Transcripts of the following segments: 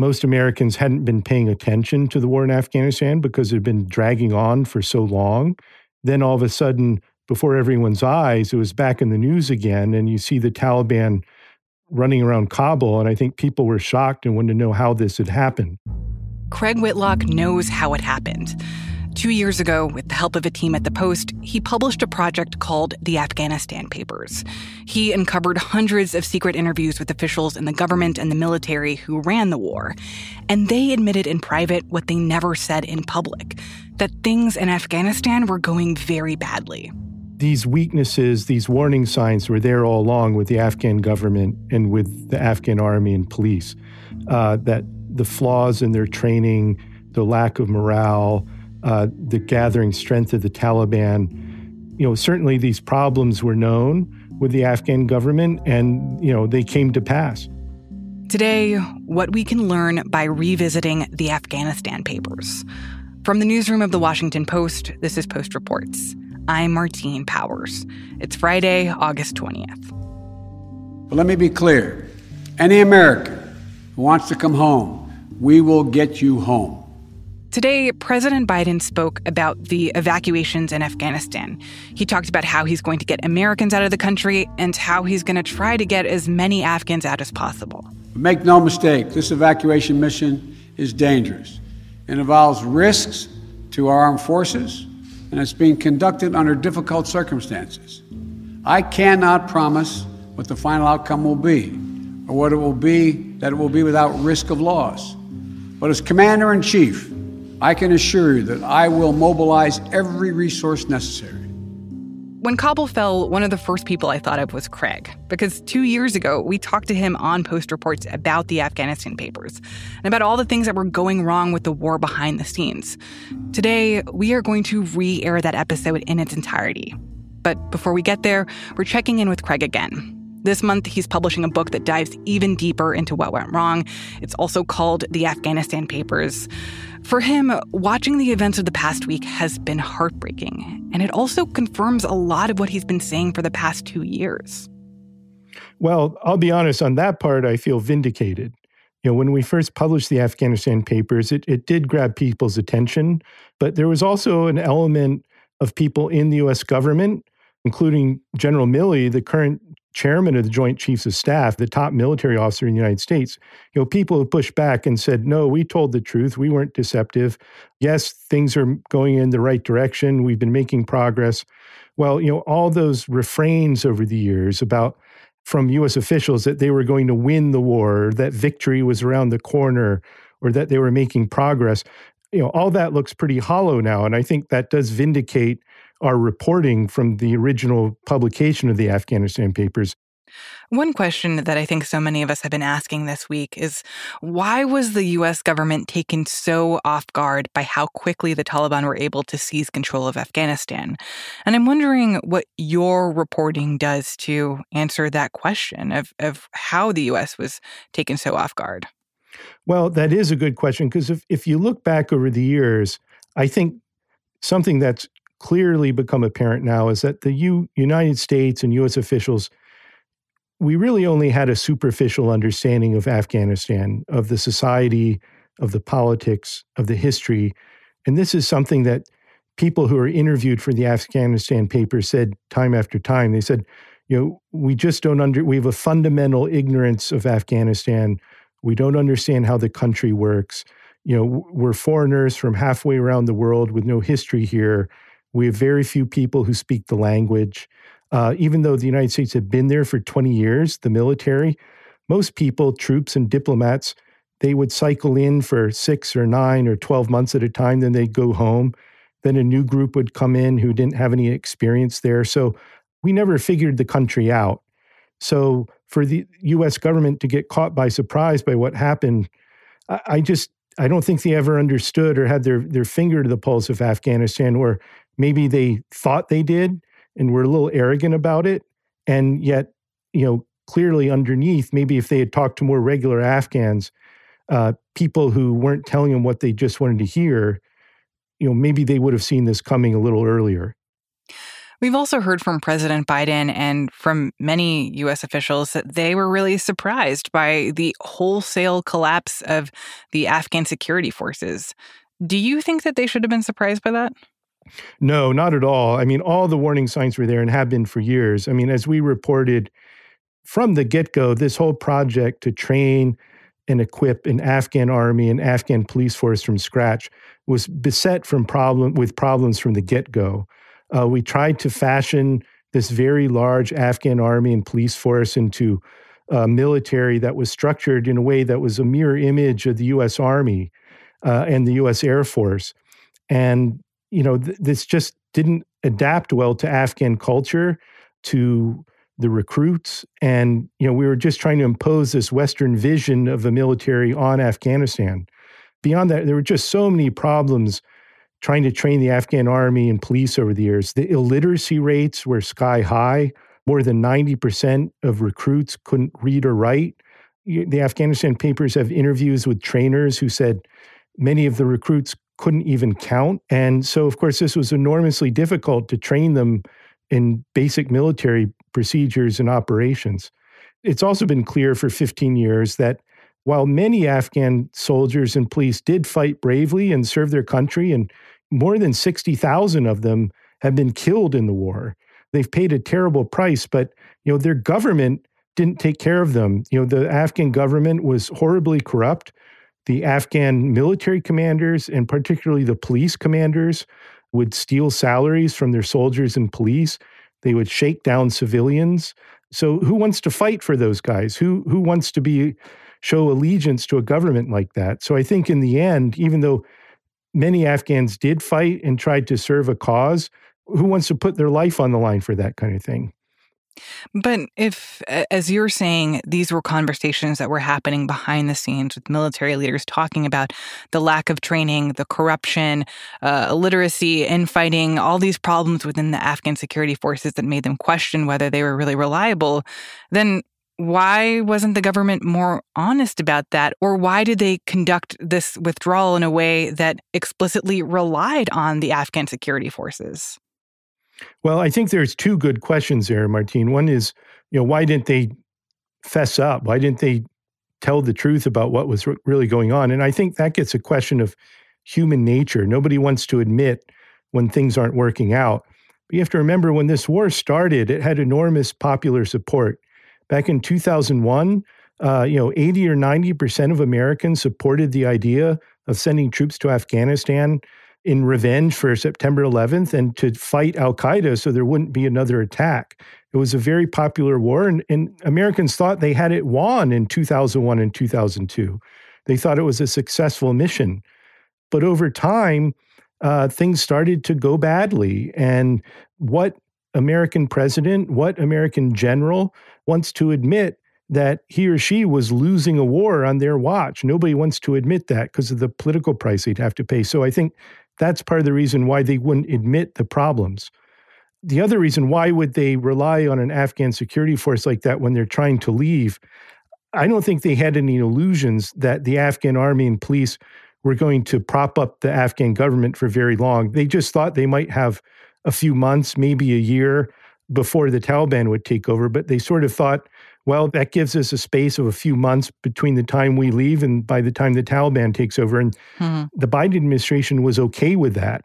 most Americans hadn't been paying attention to the war in Afghanistan because it had been dragging on for so long. Then all of a sudden, before everyone's eyes, it was back in the news again, and you see the Taliban running around Kabul. And I think people were shocked and wanted to know how this had happened. Craig Whitlock knows how it happened. Two years ago, with the help of a team at the Post, he published a project called the Afghanistan Papers. He uncovered hundreds of secret interviews with officials in the government and the military who ran the war. And they admitted in private what they never said in public that things in Afghanistan were going very badly. These weaknesses, these warning signs were there all along with the Afghan government and with the Afghan army and police. Uh, that the flaws in their training, the lack of morale, uh, the gathering strength of the Taliban. You know, certainly these problems were known with the Afghan government, and you know they came to pass. Today, what we can learn by revisiting the Afghanistan papers. From the newsroom of the Washington Post, this is Post Reports. I'm Martine Powers. It's Friday, August 20th. But let me be clear any American who wants to come home, we will get you home. Today, President Biden spoke about the evacuations in Afghanistan. He talked about how he's going to get Americans out of the country and how he's going to try to get as many Afghans out as possible. Make no mistake, this evacuation mission is dangerous. It involves risks to our armed forces, and it's being conducted under difficult circumstances. I cannot promise what the final outcome will be or what it will be that it will be without risk of loss. But as commander in chief, I can assure you that I will mobilize every resource necessary. When Kabul fell, one of the first people I thought of was Craig, because two years ago, we talked to him on Post Reports about the Afghanistan papers and about all the things that were going wrong with the war behind the scenes. Today, we are going to re air that episode in its entirety. But before we get there, we're checking in with Craig again. This month, he's publishing a book that dives even deeper into what went wrong. It's also called The Afghanistan Papers. For him, watching the events of the past week has been heartbreaking, and it also confirms a lot of what he's been saying for the past two years. Well, I'll be honest, on that part, I feel vindicated. You know, when we first published the Afghanistan papers, it, it did grab people's attention, but there was also an element of people in the US government, including General Milley, the current chairman of the Joint Chiefs of Staff, the top military officer in the United States, you know, people have pushed back and said, no, we told the truth. We weren't deceptive. Yes, things are going in the right direction. We've been making progress. Well, you know, all those refrains over the years about from US officials that they were going to win the war, that victory was around the corner, or that they were making progress, you know, all that looks pretty hollow now. And I think that does vindicate our reporting from the original publication of the Afghanistan papers. One question that I think so many of us have been asking this week is why was the US government taken so off guard by how quickly the Taliban were able to seize control of Afghanistan? And I'm wondering what your reporting does to answer that question of, of how the US was taken so off guard. Well, that is a good question because if, if you look back over the years, I think something that's clearly become apparent now is that the U- United States and U.S. officials, we really only had a superficial understanding of Afghanistan, of the society, of the politics, of the history. And this is something that people who are interviewed for the Afghanistan paper said time after time. They said, you know, we just don't under, we have a fundamental ignorance of Afghanistan. We don't understand how the country works. You know, we're foreigners from halfway around the world with no history here we have very few people who speak the language. Uh, even though the United States had been there for 20 years, the military, most people, troops and diplomats, they would cycle in for six or nine or 12 months at a time, then they'd go home. Then a new group would come in who didn't have any experience there. So we never figured the country out. So for the US government to get caught by surprise by what happened, I, I just I don't think they ever understood or had their their finger to the pulse of Afghanistan, or maybe they thought they did and were a little arrogant about it. And yet, you know, clearly underneath, maybe if they had talked to more regular Afghans, uh, people who weren't telling them what they just wanted to hear, you know, maybe they would have seen this coming a little earlier. We've also heard from President Biden and from many U.S. officials that they were really surprised by the wholesale collapse of the Afghan security forces. Do you think that they should have been surprised by that? No, not at all. I mean, all the warning signs were there and have been for years. I mean, as we reported from the get go, this whole project to train and equip an Afghan army and Afghan police force from scratch was beset from problem with problems from the get go. Uh, we tried to fashion this very large Afghan army and police force into a military that was structured in a way that was a mirror image of the U.S. Army uh, and the U.S. Air Force. And, you know, th- this just didn't adapt well to Afghan culture, to the recruits. And, you know, we were just trying to impose this Western vision of the military on Afghanistan. Beyond that, there were just so many problems trying to train the Afghan army and police over the years. The illiteracy rates were sky high. More than 90% of recruits couldn't read or write. The Afghanistan papers have interviews with trainers who said many of the recruits couldn't even count. And so, of course, this was enormously difficult to train them in basic military procedures and operations. It's also been clear for 15 years that while many Afghan soldiers and police did fight bravely and serve their country, and more than 60,000 of them have been killed in the war, they've paid a terrible price, but you know their government didn't take care of them. You know the Afghan government was horribly corrupt. The Afghan military commanders and particularly the police commanders would steal salaries from their soldiers and police. They would shake down civilians. So who wants to fight for those guys? Who who wants to be show allegiance to a government like that? So I think in the end, even though many Afghans did fight and tried to serve a cause, who wants to put their life on the line for that kind of thing? But if, as you're saying, these were conversations that were happening behind the scenes with military leaders talking about the lack of training, the corruption, uh, illiteracy, infighting, all these problems within the Afghan security forces that made them question whether they were really reliable, then why wasn't the government more honest about that? Or why did they conduct this withdrawal in a way that explicitly relied on the Afghan security forces? Well, I think there's two good questions there, Martine. One is, you know, why didn't they fess up? Why didn't they tell the truth about what was really going on? And I think that gets a question of human nature. Nobody wants to admit when things aren't working out. But you have to remember when this war started, it had enormous popular support. Back in 2001, uh, you know, 80 or 90% of Americans supported the idea of sending troops to Afghanistan in revenge for September 11th and to fight Al Qaeda so there wouldn't be another attack. It was a very popular war, and, and, Americans thought they had it won in 2001 and 2002. They thought it was a successful mission. But over time, uh, things started to go badly. And what American president, what American general wants to admit that he or she was losing a war on their watch. Nobody wants to admit that because of the political price they'd have to pay. So I think that's part of the reason why they wouldn't admit the problems. The other reason why would they rely on an Afghan security force like that when they're trying to leave? I don't think they had any illusions that the Afghan army and police were going to prop up the Afghan government for very long. They just thought they might have a few months, maybe a year before the Taliban would take over, but they sort of thought well, that gives us a space of a few months between the time we leave and by the time the Taliban takes over. And mm-hmm. the Biden administration was okay with that.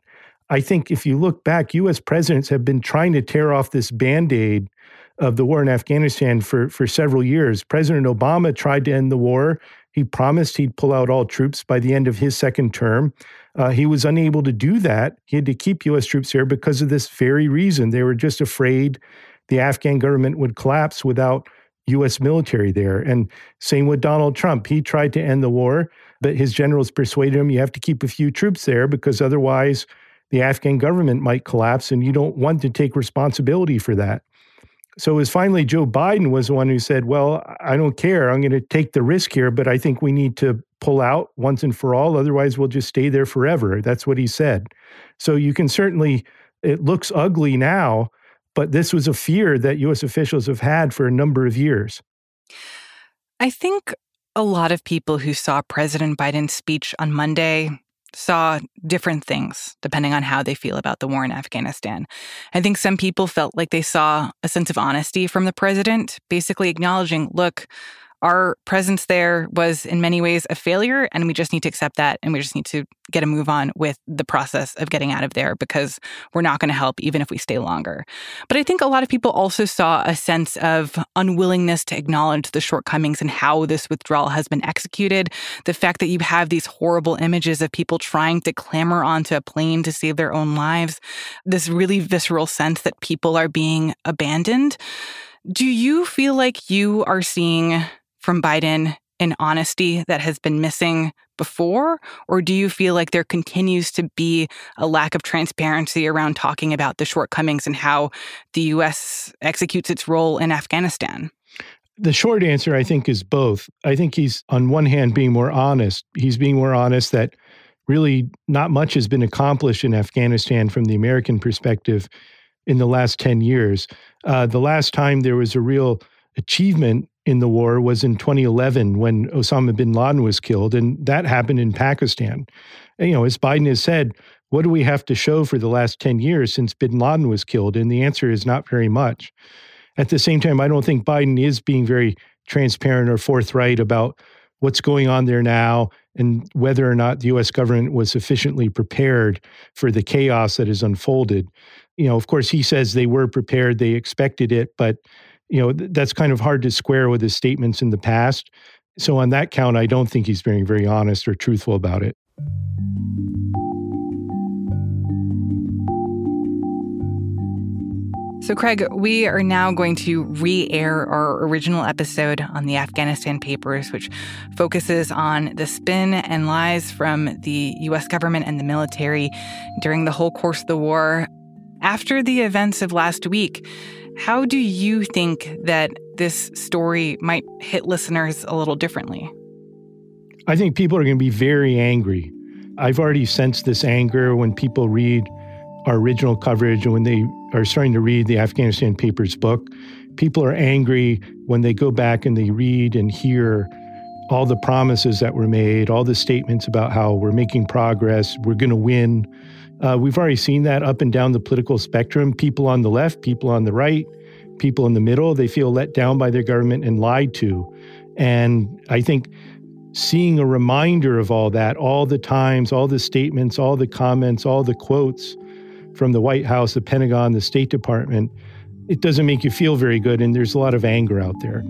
I think if you look back, US presidents have been trying to tear off this band aid of the war in Afghanistan for, for several years. President Obama tried to end the war. He promised he'd pull out all troops by the end of his second term. Uh, he was unable to do that. He had to keep US troops here because of this very reason. They were just afraid the Afghan government would collapse without U.S. military there. And same with Donald Trump. He tried to end the war, but his generals persuaded him you have to keep a few troops there because otherwise the Afghan government might collapse and you don't want to take responsibility for that. So it was finally Joe Biden was the one who said, Well, I don't care. I'm going to take the risk here, but I think we need to pull out once and for all. Otherwise, we'll just stay there forever. That's what he said. So you can certainly, it looks ugly now, but this was a fear that US officials have had for a number of years. I think a lot of people who saw President Biden's speech on Monday saw different things depending on how they feel about the war in Afghanistan. I think some people felt like they saw a sense of honesty from the president, basically acknowledging, look, our presence there was in many ways a failure, and we just need to accept that. And we just need to get a move on with the process of getting out of there because we're not going to help even if we stay longer. But I think a lot of people also saw a sense of unwillingness to acknowledge the shortcomings and how this withdrawal has been executed. The fact that you have these horrible images of people trying to clamber onto a plane to save their own lives, this really visceral sense that people are being abandoned. Do you feel like you are seeing from Biden an honesty that has been missing before? Or do you feel like there continues to be a lack of transparency around talking about the shortcomings and how the U.S. executes its role in Afghanistan? The short answer, I think, is both. I think he's, on one hand, being more honest. He's being more honest that really not much has been accomplished in Afghanistan from the American perspective in the last 10 years. Uh, the last time there was a real achievement in the war was in 2011 when Osama bin Laden was killed, and that happened in Pakistan. And, you know, as Biden has said, what do we have to show for the last 10 years since bin Laden was killed? And the answer is not very much. At the same time, I don't think Biden is being very transparent or forthright about what's going on there now and whether or not the US government was sufficiently prepared for the chaos that has unfolded. You know, of course, he says they were prepared, they expected it, but you know, that's kind of hard to square with his statements in the past. So, on that count, I don't think he's being very honest or truthful about it. So, Craig, we are now going to re air our original episode on the Afghanistan Papers, which focuses on the spin and lies from the U.S. government and the military during the whole course of the war. After the events of last week, how do you think that this story might hit listeners a little differently? I think people are going to be very angry. I've already sensed this anger when people read our original coverage and when they are starting to read the Afghanistan Papers book. People are angry when they go back and they read and hear all the promises that were made, all the statements about how we're making progress, we're going to win. Uh, we've already seen that up and down the political spectrum. People on the left, people on the right, people in the middle, they feel let down by their government and lied to. And I think seeing a reminder of all that, all the times, all the statements, all the comments, all the quotes from the White House, the Pentagon, the State Department, it doesn't make you feel very good. And there's a lot of anger out there.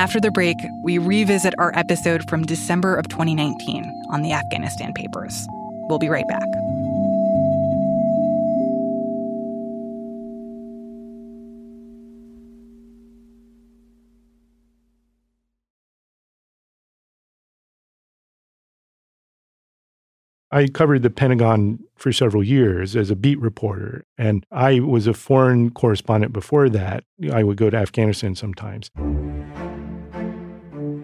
After the break, we revisit our episode from December of 2019 on the Afghanistan Papers. We'll be right back. I covered the Pentagon for several years as a beat reporter, and I was a foreign correspondent before that. I would go to Afghanistan sometimes.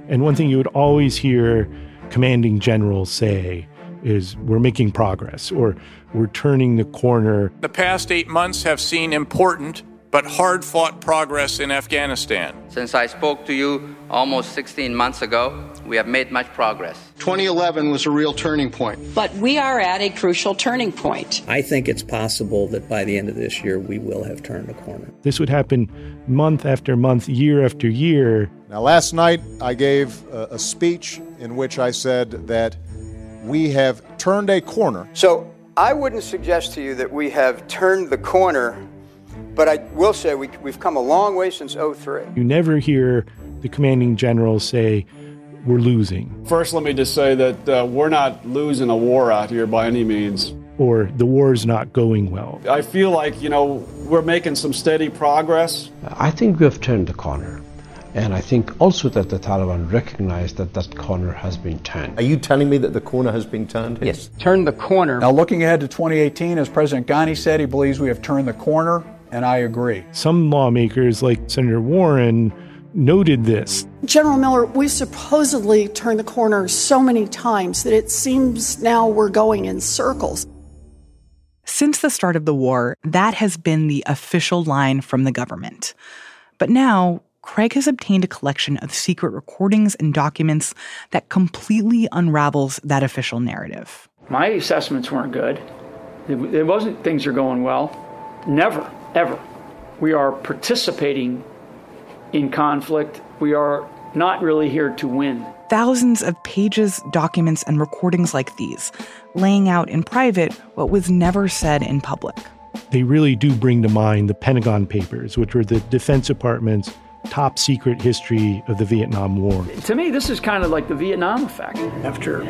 And one thing you would always hear commanding generals say is we're making progress or we're turning the corner. The past eight months have seen important but hard fought progress in Afghanistan. Since I spoke to you almost 16 months ago, we have made much progress. 2011 was a real turning point. But we are at a crucial turning point. I think it's possible that by the end of this year, we will have turned a corner. This would happen month after month, year after year. Now, last night I gave a, a speech in which I said that we have turned a corner. So I wouldn't suggest to you that we have turned the corner but I will say we, we've come a long way since 03. You never hear the commanding general say, we're losing. First, let me just say that uh, we're not losing a war out here by any means. Or the war's not going well. I feel like, you know, we're making some steady progress. I think we have turned the corner. And I think also that the Taliban recognize that that corner has been turned. Are you telling me that the corner has been turned? Yes, turned the corner. Now, looking ahead to 2018, as President Ghani said, he believes we have turned the corner and I agree. Some lawmakers, like Senator Warren, noted this. General Miller, we supposedly turned the corner so many times that it seems now we're going in circles. Since the start of the war, that has been the official line from the government. But now, Craig has obtained a collection of secret recordings and documents that completely unravels that official narrative. My assessments weren't good. It wasn't things are going well. Never, ever. We are participating in conflict. We are not really here to win. Thousands of pages, documents, and recordings like these, laying out in private what was never said in public. They really do bring to mind the Pentagon Papers, which were the Defense Department's top secret history of the Vietnam War. To me, this is kind of like the Vietnam effect. After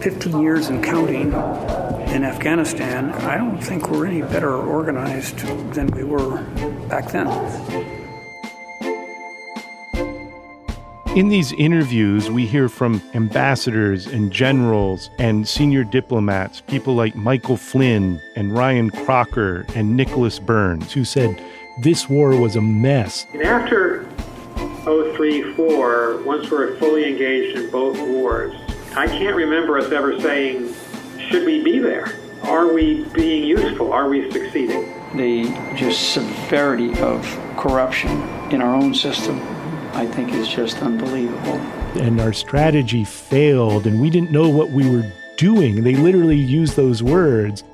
15 years and counting in Afghanistan, I don't think we're any better organized than we were back then. In these interviews, we hear from ambassadors and generals and senior diplomats, people like Michael Flynn and Ryan Crocker and Nicholas Burns, who said this war was a mess. And after 03 4, once we're fully engaged in both wars, I can't remember us ever saying, should we be there? Are we being useful? Are we succeeding? The just severity of corruption in our own system I think is just unbelievable. And our strategy failed, and we didn't know what we were doing. They literally used those words.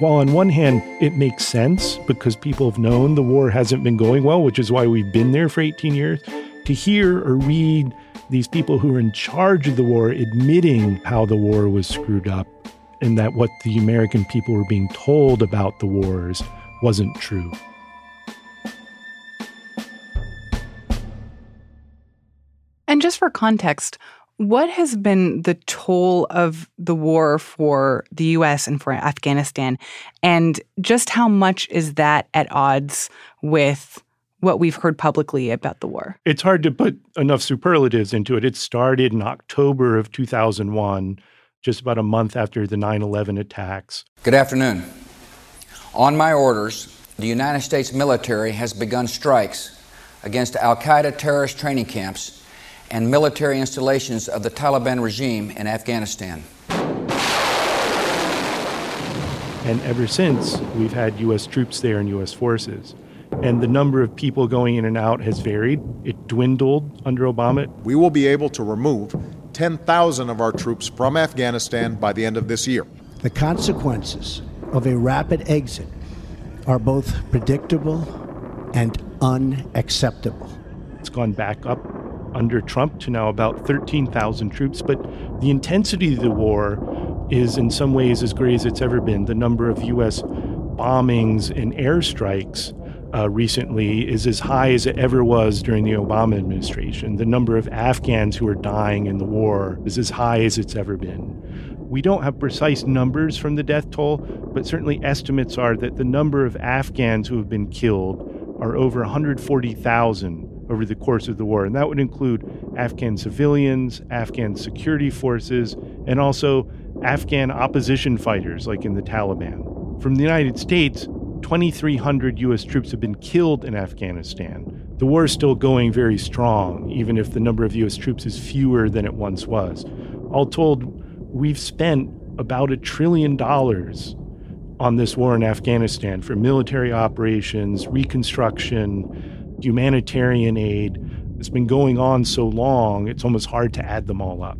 While on one hand, it makes sense because people have known the war hasn't been going well, which is why we've been there for 18 years, to hear or read these people who are in charge of the war admitting how the war was screwed up and that what the American people were being told about the wars wasn't true. And just for context, what has been the toll of the war for the US and for Afghanistan? And just how much is that at odds with what we've heard publicly about the war? It's hard to put enough superlatives into it. It started in October of 2001, just about a month after the 9 11 attacks. Good afternoon. On my orders, the United States military has begun strikes against Al Qaeda terrorist training camps and military installations of the Taliban regime in Afghanistan. And ever since, we've had U.S. troops there and U.S. forces. And the number of people going in and out has varied. It dwindled under Obama. We will be able to remove 10,000 of our troops from Afghanistan by the end of this year. The consequences of a rapid exit are both predictable and unacceptable. It's gone back up under Trump to now about 13,000 troops. But the intensity of the war is in some ways as great as it's ever been. The number of U.S. bombings and airstrikes uh, recently is as high as it ever was during the Obama administration. The number of Afghans who are dying in the war is as high as it's ever been. We don't have precise numbers from the death toll, but certainly estimates are that the number of Afghans who have been killed are over 140,000 over the course of the war. And that would include Afghan civilians, Afghan security forces, and also Afghan opposition fighters like in the Taliban. From the United States, 2,300 U.S. troops have been killed in Afghanistan. The war is still going very strong, even if the number of U.S. troops is fewer than it once was. All told, we've spent about a trillion dollars on this war in Afghanistan for military operations, reconstruction, humanitarian aid. It's been going on so long, it's almost hard to add them all up.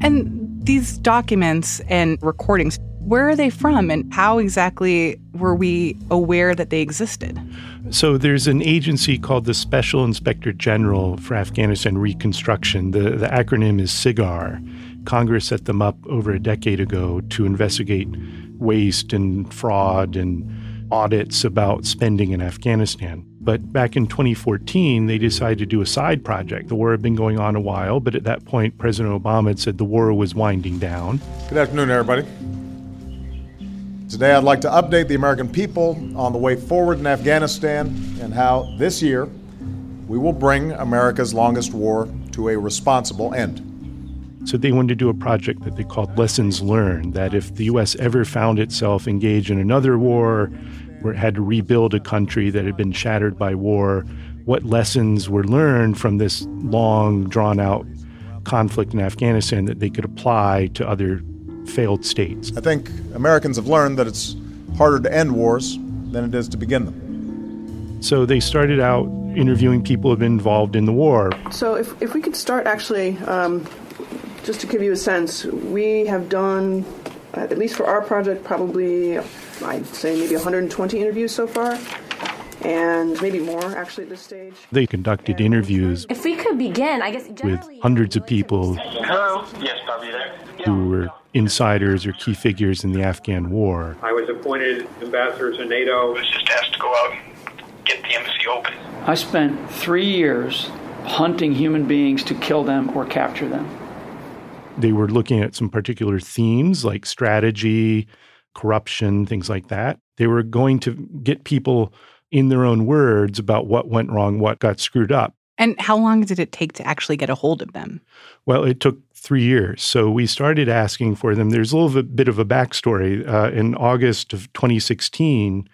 And these documents and recordings, where are they from and how exactly were we aware that they existed? So there's an agency called the Special Inspector General for Afghanistan Reconstruction. The, the acronym is SIGAR. Congress set them up over a decade ago to investigate waste and fraud and audits about spending in Afghanistan. But back in 2014, they decided to do a side project. The war had been going on a while, but at that point, President Obama had said the war was winding down. Good afternoon, everybody. Today, I'd like to update the American people on the way forward in Afghanistan and how this year we will bring America's longest war to a responsible end. So they wanted to do a project that they called Lessons Learned, that if the U.S. ever found itself engaged in another war, where it had to rebuild a country that had been shattered by war, what lessons were learned from this long, drawn out conflict in Afghanistan that they could apply to other failed states. I think Americans have learned that it's harder to end wars than it is to begin them. So they started out interviewing people who have been involved in the war. So if, if we could start actually, um, just to give you a sense, we have done, at least for our project, probably, I'd say maybe 120 interviews so far and maybe more actually at this stage. They conducted interviews. If we could begin, I guess with hundreds of people. Hello. Yes, Bobby there. Who were insiders or key figures in the Afghan war. I was appointed ambassador to NATO. I was just asked to go out and get the embassy open. I spent three years hunting human beings to kill them or capture them. They were looking at some particular themes like strategy, corruption, things like that. They were going to get people in their own words about what went wrong, what got screwed up. And how long did it take to actually get a hold of them? Well, it took three years. So we started asking for them. There's a little bit of a backstory. Uh, in August of 2016,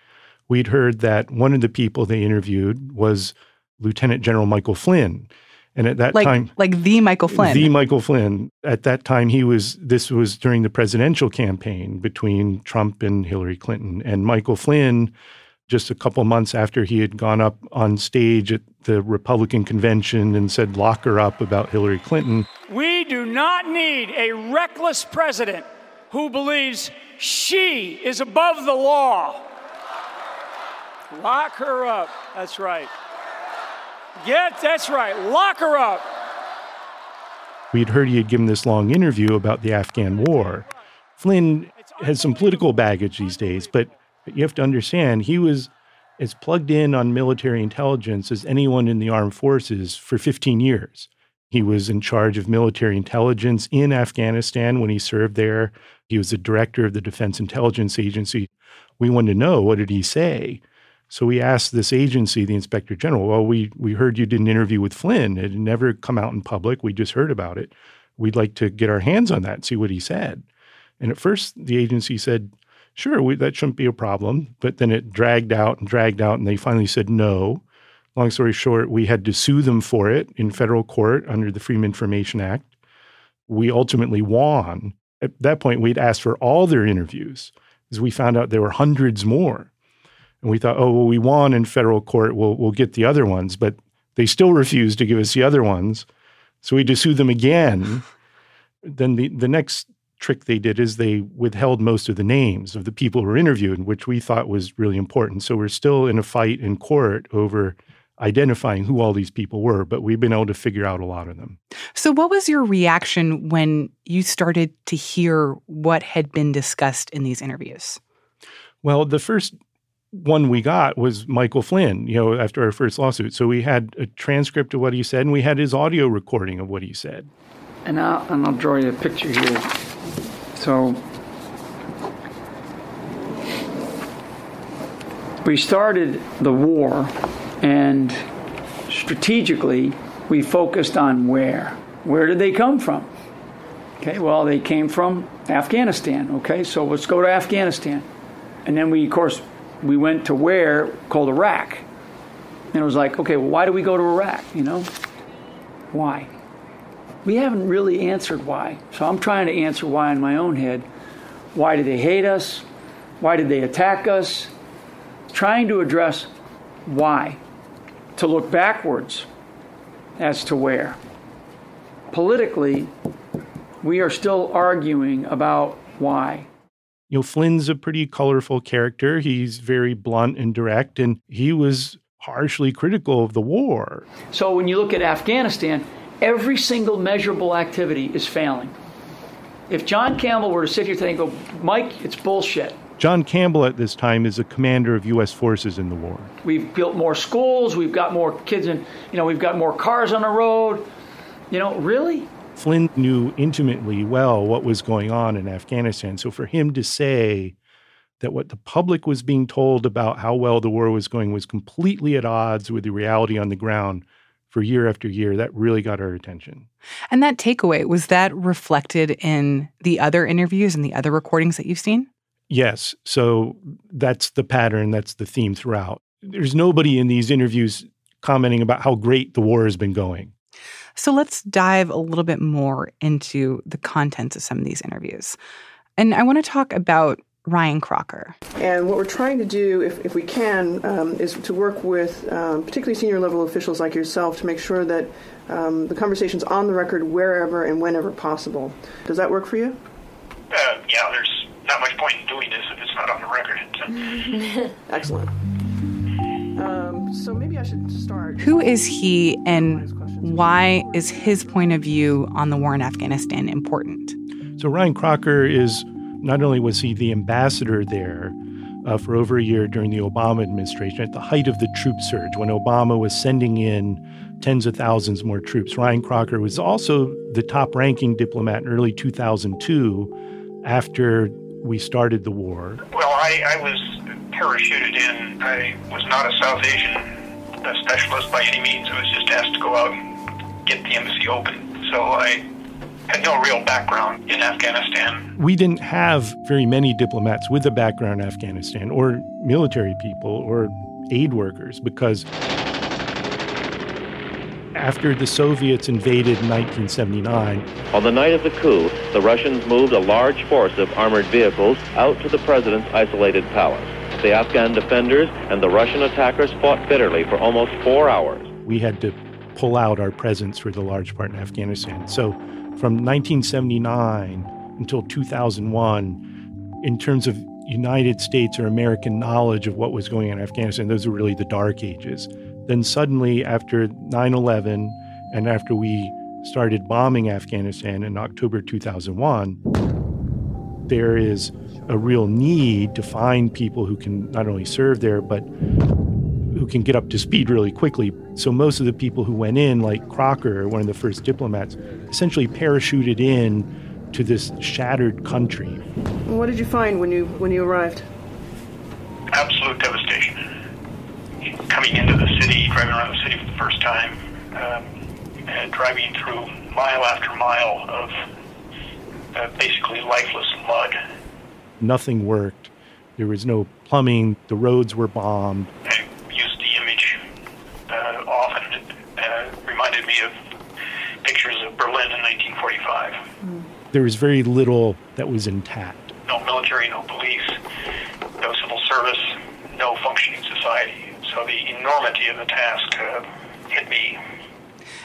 we'd heard that one of the people they interviewed was Lieutenant General Michael Flynn. And at that like, time, like the Michael Flynn, the Michael Flynn. At that time, he was. This was during the presidential campaign between Trump and Hillary Clinton, and Michael Flynn just a couple months after he had gone up on stage at the Republican convention and said, lock her up about Hillary Clinton. We do not need a reckless president who believes she is above the law. Lock her up. That's right. Get, that's right. Lock her up. We'd heard he had given this long interview about the Afghan war. Flynn has some political baggage these days, but but you have to understand, he was as plugged in on military intelligence as anyone in the armed forces for 15 years. He was in charge of military intelligence in Afghanistan when he served there. He was the director of the Defense Intelligence Agency. We wanted to know what did he say? So we asked this agency, the inspector general, well, we, we heard you did an interview with Flynn. It had never come out in public. We just heard about it. We'd like to get our hands on that and see what he said. And at first, the agency said, sure, we, that shouldn't be a problem. But then it dragged out and dragged out, and they finally said no. Long story short, we had to sue them for it in federal court under the Freedom Information Act. We ultimately won. At that point, we'd asked for all their interviews because we found out there were hundreds more. And we thought, oh, well, we won in federal court. We'll, we'll get the other ones. But they still refused to give us the other ones. So we had to sue them again. then the, the next trick they did is they withheld most of the names of the people who were interviewed, which we thought was really important. So we're still in a fight in court over identifying who all these people were, but we've been able to figure out a lot of them. So, what was your reaction when you started to hear what had been discussed in these interviews? Well, the first one we got was Michael Flynn, you know, after our first lawsuit. So we had a transcript of what he said and we had his audio recording of what he said. And I'll, and I'll draw you a picture here. So we started the war, and strategically, we focused on where. Where did they come from? Okay, well, they came from Afghanistan. Okay, so let's go to Afghanistan. And then we, of course, we went to where called Iraq. And it was like, okay, well, why do we go to Iraq? You know? Why? We haven't really answered why. So I'm trying to answer why in my own head. Why did they hate us? Why did they attack us? Trying to address why. To look backwards as to where. Politically, we are still arguing about why. You know, Flynn's a pretty colorful character. He's very blunt and direct, and he was harshly critical of the war. So when you look at Afghanistan, every single measurable activity is failing. If John Campbell were to sit here today and go, Mike, it's bullshit. John Campbell at this time is a commander of U.S. forces in the war. We've built more schools. We've got more kids in, you know, we've got more cars on the road. You know, really? Flynn knew intimately well what was going on in Afghanistan. So for him to say that what the public was being told about how well the war was going was completely at odds with the reality on the ground for year after year, that really got our attention. And that takeaway, was that reflected in the other interviews and the other recordings that you've seen? Yes. So that's the pattern, that's the theme throughout. There's nobody in these interviews commenting about how great the war has been going. So let's dive a little bit more into the contents of some of these interviews. And I want to talk about Ryan Crocker. And what we're trying to do, if, if we can, um, is to work with um, particularly senior level officials like yourself to make sure that um, the conversation's on the record wherever and whenever possible. Does that work for you? Uh, yeah, there's not much point in doing this if it's not on the record. Excellent. Um, so maybe I should start. Who is he and why is his point of view on the war in Afghanistan important? So Ryan Crocker is not only was he the ambassador there uh, for over a year during the Obama administration, at the height of the troop surge, when Obama was sending in tens of thousands more troops, Ryan Crocker was also the top ranking diplomat in early 2002 after we started the war. Well, I, I was parachuted in. I was not a South Asian specialist by any means. I was just asked to go out and get the embassy open. So I had no real background in Afghanistan. We didn't have very many diplomats with a background in Afghanistan or military people or aid workers because after the Soviets invaded in 1979. On the night of the coup, the Russians moved a large force of armored vehicles out to the president's isolated palace. The Afghan defenders and the Russian attackers fought bitterly for almost four hours. We had to pull out our presence for the large part in Afghanistan. So from 1979 until 2001, in terms of United States or American knowledge of what was going on in Afghanistan, those were really the dark ages. Then suddenly, after 9 11 and after we started bombing Afghanistan in October 2001, there is a real need to find people who can not only serve there, but who can get up to speed really quickly. So most of the people who went in, like Crocker, one of the first diplomats, essentially parachuted in to this shattered country. What did you find when you when you arrived? Absolute devastation. Coming into the city, driving around the city for the first time, um, and driving through mile after mile of uh, basically lifeless mud. Nothing worked. There was no plumbing. The roads were bombed. I used the image uh, often. It uh, reminded me of pictures of Berlin in 1945. Mm. There was very little that was intact. No military, no police, no civil service, no functioning society. So the enormity of the task uh, hit me.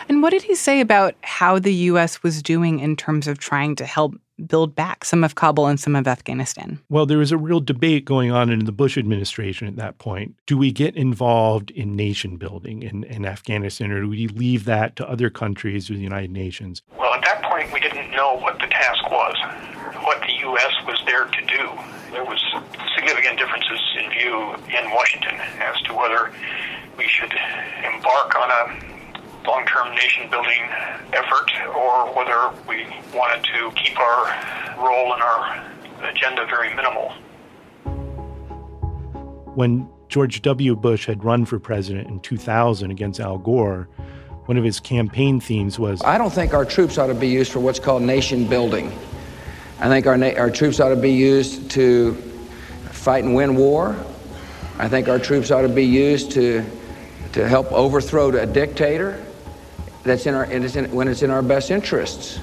And what did he say about how the U.S. was doing in terms of trying to help build back some of Kabul and some of Afghanistan? Well, there was a real debate going on in the Bush administration at that point. Do we get involved in nation building in, in Afghanistan, or do we leave that to other countries or the United Nations? Well, at that point, we didn't know what the task was, what the U.S. was there to do. There was significant differences in view in Washington as to whether we should embark on a long-term nation-building effort, or whether we wanted to keep our role and our agenda very minimal. When George W. Bush had run for president in 2000 against Al Gore, one of his campaign themes was I don't think our troops ought to be used for what's called nation building. I think our, na- our troops ought to be used to fight and win war. I think our troops ought to be used to, to help overthrow a dictator that's in our, it is in, when it's in our best interests.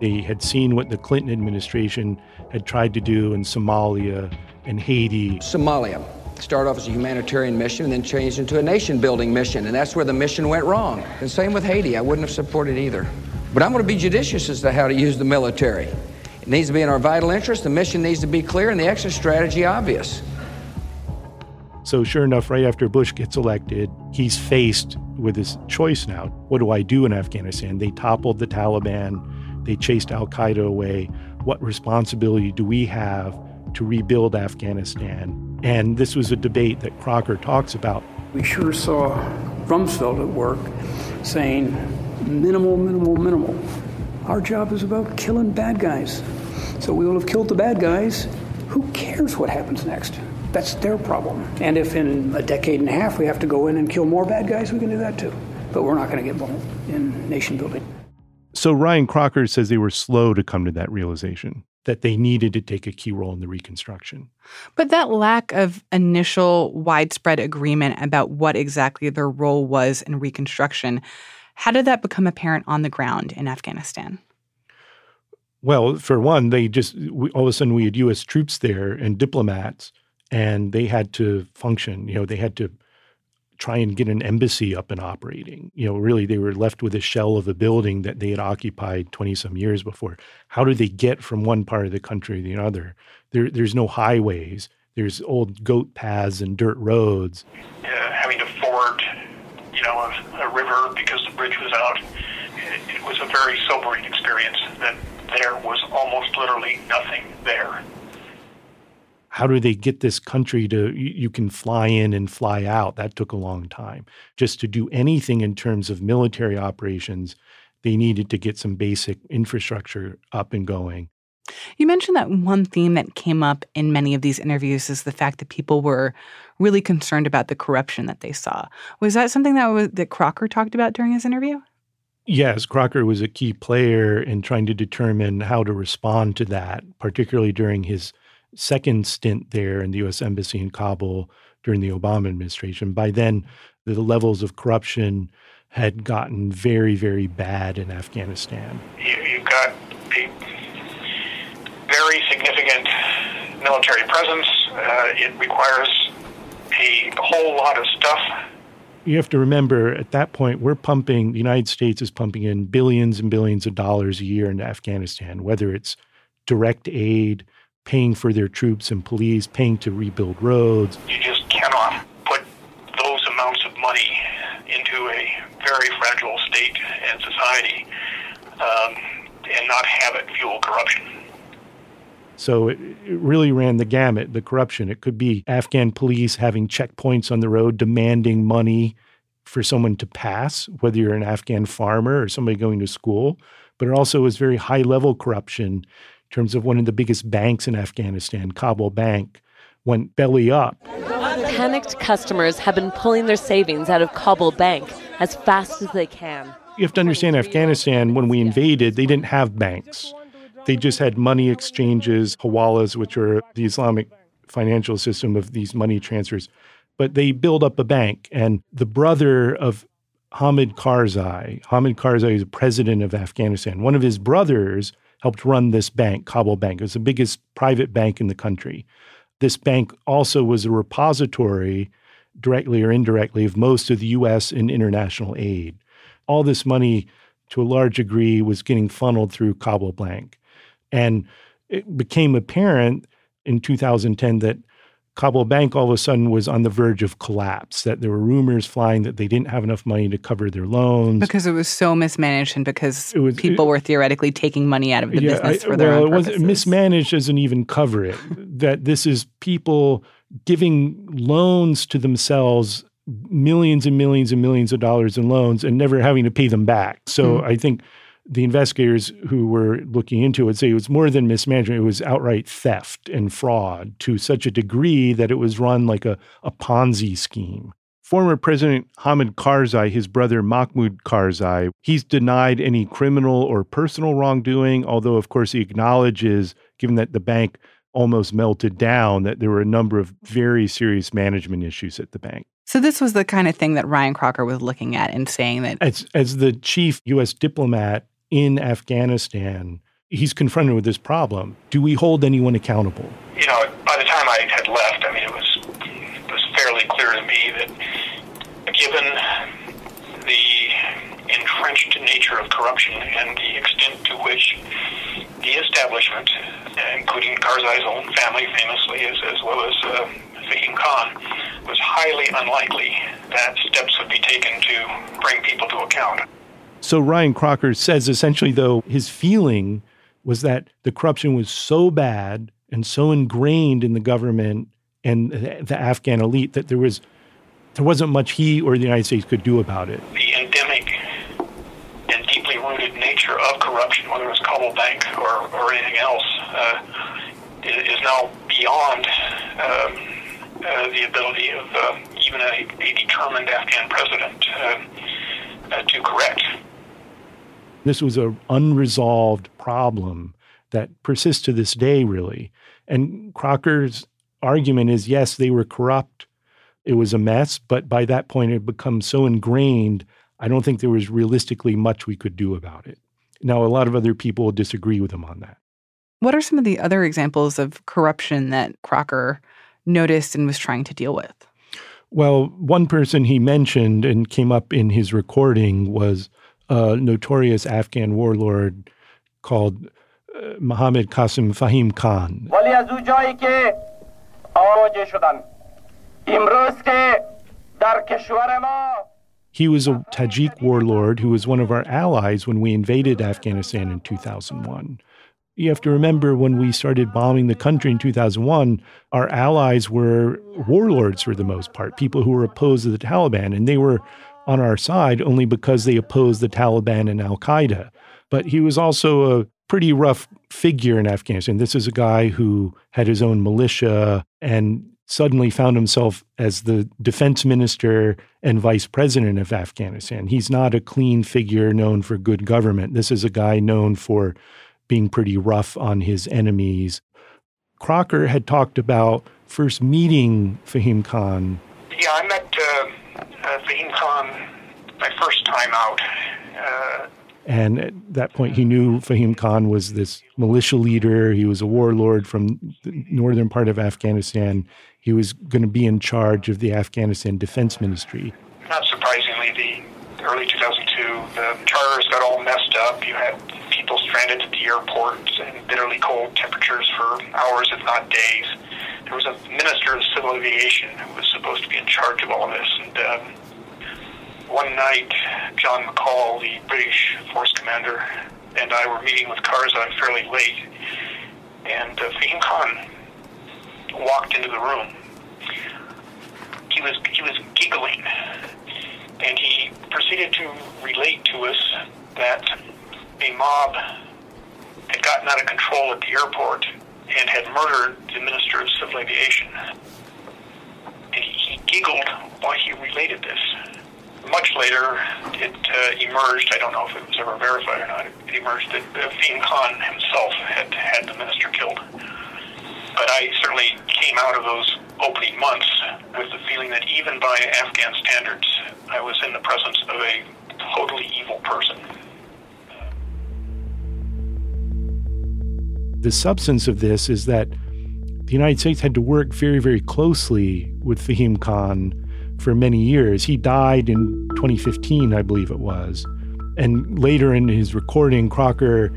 They had seen what the Clinton administration had tried to do in Somalia and Haiti. Somalia started off as a humanitarian mission and then changed into a nation building mission, and that's where the mission went wrong. And same with Haiti, I wouldn't have supported either. But I'm going to be judicious as to how to use the military. It needs to be in our vital interest, the mission needs to be clear, and the exit strategy obvious. So, sure enough, right after Bush gets elected, he's faced with his choice now. What do I do in Afghanistan? They toppled the Taliban, they chased Al Qaeda away. What responsibility do we have to rebuild Afghanistan? And this was a debate that Crocker talks about. We sure saw Rumsfeld at work saying minimal, minimal, minimal. Our job is about killing bad guys. So we will have killed the bad guys. Who cares what happens next? That's their problem. And if in a decade and a half we have to go in and kill more bad guys, we can do that too. But we're not going to get involved in nation building. So Ryan Crocker says they were slow to come to that realization that they needed to take a key role in the reconstruction. But that lack of initial widespread agreement about what exactly their role was in reconstruction, how did that become apparent on the ground in Afghanistan? Well, for one, they just we, all of a sudden we had U.S. troops there and diplomats, and they had to function. You know, they had to try and get an embassy up and operating. You know, really, they were left with a shell of a building that they had occupied 20 some years before. How do they get from one part of the country to the other? There, there's no highways. There's old goat paths and dirt roads. Uh, having to ford, you know, a, a, river because the bridge was out. It, it was a very sobering experience that there was almost literally nothing there how do they get this country to you can fly in and fly out. That took a long time. Just to do anything in terms of military operations they needed to get some basic infrastructure up and going. You mentioned that one theme that came up in many of these interviews is the fact that people were really concerned about the corruption that they saw. Was that something that was, that crocker talked about during his interview? Yes, Crocker was a key player in trying to determine how to respond to that, particularly during his second stint there in the U.S. Embassy in Kabul during the Obama administration. By then, the levels of corruption had gotten very, very bad in Afghanistan. You, have got a very significant military presence. Uh, it requires a whole lot of stuff. You have to remember at that point, we're pumping, the United States is pumping in billions and billions of dollars a year into Afghanistan, whether it's direct aid, paying for their troops and police, paying to rebuild roads. You just cannot put those amounts of money into a very fragile state and society um, and not have it fuel corruption. So it, it, really ran the gamut, the corruption. It could be Afghan police having checkpoints on the road demanding money for someone to pass, whether you're an Afghan farmer or somebody going to school. But it also was very high level corruption in terms of one of the biggest banks in Afghanistan, Kabul Bank, went belly up. Panicked customers have been pulling their savings out of Kabul Bank as fast as they can. You have to understand Afghanistan, when we invaded, they didn't have banks. They just had money exchanges, hawalas, which are the Islamic financial system of these money transfers. But they built up a bank, and the brother of Hamid Karzai, Hamid Karzai is the president of Afghanistan. One of his brothers helped run this bank, Kabul Bank. It was the biggest private bank in the country. This bank also was a repository, directly or indirectly, of most of the US and international aid. All this money, to a large degree, was getting funneled through Kabul Bank. And it became apparent in 2010 that Kabul Bank all of a sudden was on the verge of collapse, that there were rumors flying that they didn't have enough money to cover their loans. Because it was so mismanaged and because was, people it, were theoretically taking money out of the yeah, business for I, their well, own purposes. mismanaged doesn't even cover it. that this is people giving loans to themselves millions and millions and millions of dollars in loans and never having to pay them back. So mm. I think the investigators who were looking into it say it was more than mismanagement, it was outright theft and fraud to such a degree that it was run like a, a Ponzi scheme. Former President Hamid Karzai, his brother Mahmoud Karzai, he's denied any criminal or personal wrongdoing, although, of course, he acknowledges, given that the bank almost melted down, that there were a number of very serious management issues at the bank. So this was the kind of thing that Ryan Crocker was looking at and saying that as as the chief US diplomat in Afghanistan, he's confronted with this problem. Do we hold anyone accountable? You know, by the time I had left, I mean, it was it was fairly clear to me that given the entrenched nature of corruption and the extent to which the establishment, including Karzai's own family famously, as, as well as uh, Fahim Khan, was highly unlikely that steps would be taken to bring people to account. So Ryan Crocker says essentially, though, his feeling was that the corruption was so bad and so ingrained in the government and the Afghan elite that there was there wasn't much he or the United States could do about it. The endemic and deeply rooted nature of corruption, whether it's Kabul Bank or, or anything else, uh, is now beyond um, uh, the ability of uh, even a, a, determined Afghan president uh, uh, to correct. This was an unresolved problem that persists to this day, really. And Crocker's argument is yes, they were corrupt. It was a mess, but by that point, it had become so ingrained, I don't think there was realistically much we could do about it. Now, a lot of other people disagree with him on that. What are some of the other examples of corruption that Crocker noticed and was trying to deal with? Well, one person he mentioned and came up in his recording was a notorious Afghan warlord called uh, Mohammed Qasim Fahim Khan. He was a Tajik warlord who was one of our allies when we invaded Afghanistan in 2001. You have to remember when we started bombing the country in 2001, our allies were warlords for the most part, people who were opposed to the Taliban, and they were on our side only because they opposed the Taliban and Al Qaeda. But he was also a pretty rough figure in Afghanistan. This is a guy who had his own militia and suddenly found himself as the defense minister and vice president of Afghanistan. He's not a clean figure known for good government. This is a guy known for being pretty rough on his enemies. Crocker had talked about first meeting Fahim Khan. Yeah, I met uh, uh, Fahim Khan my first time out. Uh, and at that point, he knew Fahim Khan was this militia leader. He was a warlord from the northern part of Afghanistan. He was going to be in charge of the Afghanistan Defense Ministry. Not surprisingly, the early 2002, the charters got all messed up. You had stranded at the airport in bitterly cold temperatures for hours, if not days. There was a minister of civil aviation who was supposed to be in charge of all of this, and um, one night, John McColl, the British force commander, and I were meeting with Karzai fairly late, and uh, Fahim Khan walked into the room. He was he was giggling, and he proceeded to relate to us that a mob had gotten out of control at the airport and had murdered the Minister of Civil Aviation. And he, he giggled while he related this much later, it uh, emerged, I don't know if it was ever verified or not, it emerged that uh, Khan himself had had the minister killed. But I certainly came out of those opening months with the feeling that even by Afghan standards, I was in the presence of a totally evil person. The substance of this is that the United States had to work very, very closely with Fahim Khan for many years. He died in 2015, I believe it was. And later in his recording, Crocker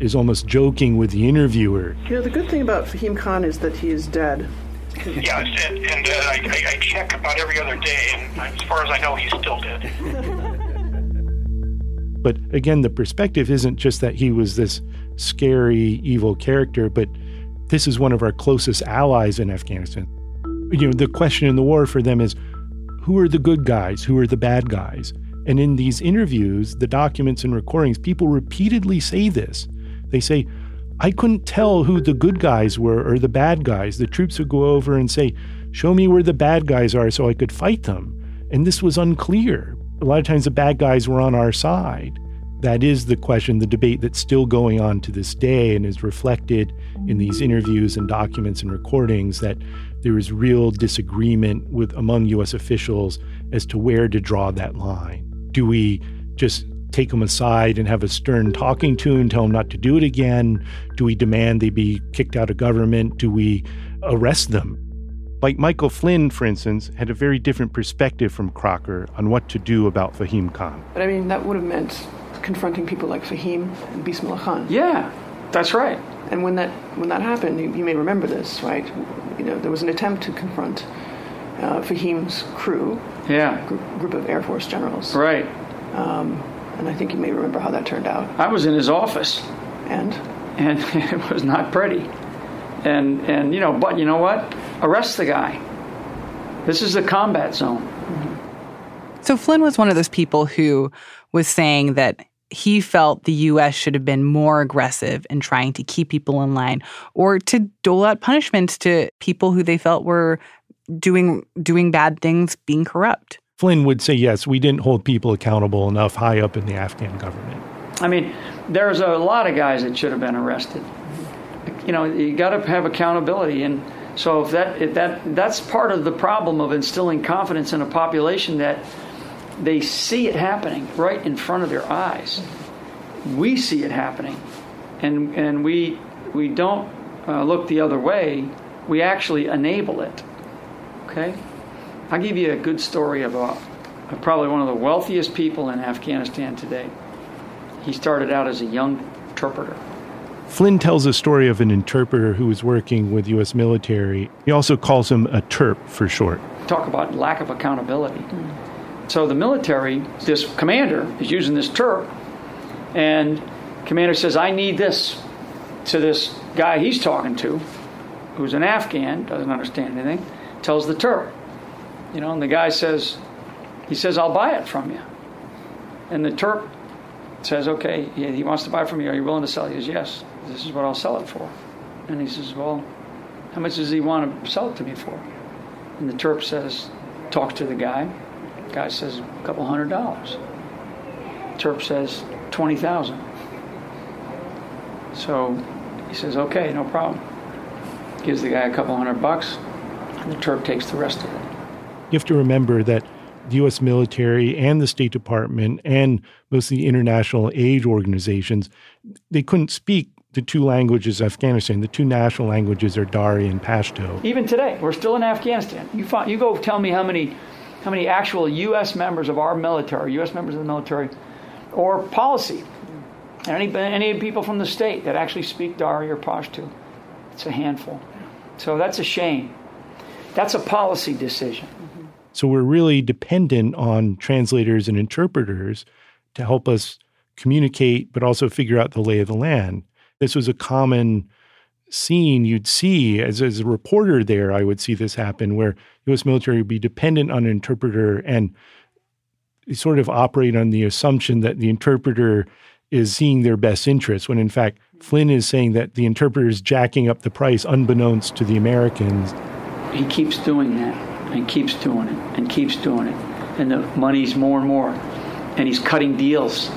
is almost joking with the interviewer. You know, the good thing about Fahim Khan is that he is dead. Yeah, and, and uh, I, I, check about every other day, and as far as I know, he's still dead. but again, the perspective isn't just that he was this scary, evil character, but this is one of our closest allies in Afghanistan. You know, the question in the war for them is who are the good guys? Who are the bad guys? And in these interviews, the documents and recordings, people repeatedly say this. They say, I couldn't tell who the good guys were or the bad guys. The troops would go over and say, Show me where the bad guys are so I could fight them. And this was unclear. A lot of times the bad guys were on our side. That is the question, the debate that's still going on to this day and is reflected in these interviews and documents and recordings that there is real disagreement with among US officials as to where to draw that line. Do we just take them aside and have a stern talking to and tell them not to do it again? Do we demand they be kicked out of government? Do we arrest them? Like Michael Flynn, for instance, had a very different perspective from Crocker on what to do about Fahim Khan. But I mean, that would have meant confronting people like Fahim and Bismillah Khan. Yeah, that's right. And when that when that happened, you, you may remember this, right? You know, there was an attempt to confront uh, Fahim's crew, yeah, group, group of Air Force generals, right. Um, and I think you may remember how that turned out. I was in his office, and and it was not pretty. And and you know, but you know what? Arrest the guy. This is the combat zone. So Flynn was one of those people who was saying that he felt the US should have been more aggressive in trying to keep people in line or to dole out punishments to people who they felt were doing doing bad things, being corrupt. Flynn would say yes, we didn't hold people accountable enough high up in the Afghan government. I mean, there's a lot of guys that should have been arrested. You know, you got to have accountability and so if that if that that's part of the problem of instilling confidence in a population that they see it happening right in front of their eyes. we see it happening, and and we we don't uh, look the other way. We actually enable it. Okay, I'll give you a good story about probably one of the wealthiest people in Afghanistan today. He started out as a young interpreter. Flynn tells a story of an interpreter who was working with U.S. military. He also calls him a TERP for short. Talk about lack of accountability. So the military, this commander is using this TERP, and commander says, "I need this," to this guy he's talking to, who's an Afghan, doesn't understand anything, tells the TERP, you know, and the guy says, he says, "I'll buy it from you," and the TERP says, "Okay, he wants to buy from you. Are you willing to sell it?" He says, "Yes." This is what I'll sell it for, and he says, "Well, how much does he want to sell it to me for?" And the TERP says, "Talk to the guy." Guy says, "A couple hundred dollars." TERP says, 20,000. So he says, okay, no problem. Gives the guy a couple hundred bucks, and the TERP takes the rest of it. You have to remember that the U.S. military and the State Department and most of the international aid organizations, they couldn't speak the two languages of Afghanistan. The two national languages are Dari and Pashto. Even today, we're still in Afghanistan. You, find, you go tell me how many, how many actual U.S. members of our military, U.S. members of the military, or policy, any, any people from the state that actually speak Dari or Pashto. It's a handful. So that's a shame. That's a policy decision. So we're really dependent on translators and interpreters to help us communicate, but also figure out the lay of the land. This was a common scene you'd see as, as a reporter there. I would see this happen where U.S. military would be dependent on an interpreter and sort of operate on the assumption that the interpreter is seeing their best interests, when in fact, Flynn is saying that the interpreter is jacking up the price unbeknownst to the Americans. He keeps doing that and keeps doing it and keeps doing it. And the money's more and more. And he's cutting deals.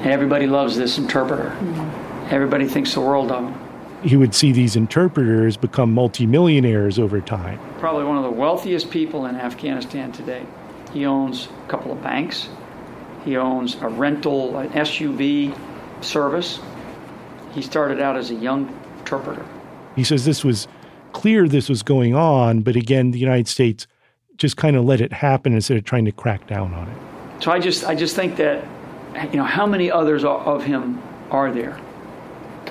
And everybody loves this interpreter. Mm-hmm. Everybody thinks the world of him. He would see these interpreters become multimillionaires over time. Probably one of the wealthiest people in Afghanistan today. He owns a couple of banks. He owns a rental an SUV service. He started out as a young interpreter. He says this was clear this was going on, but again, the United States just kind of let it happen instead of trying to crack down on it. So I just I just think that you know how many others of him are there?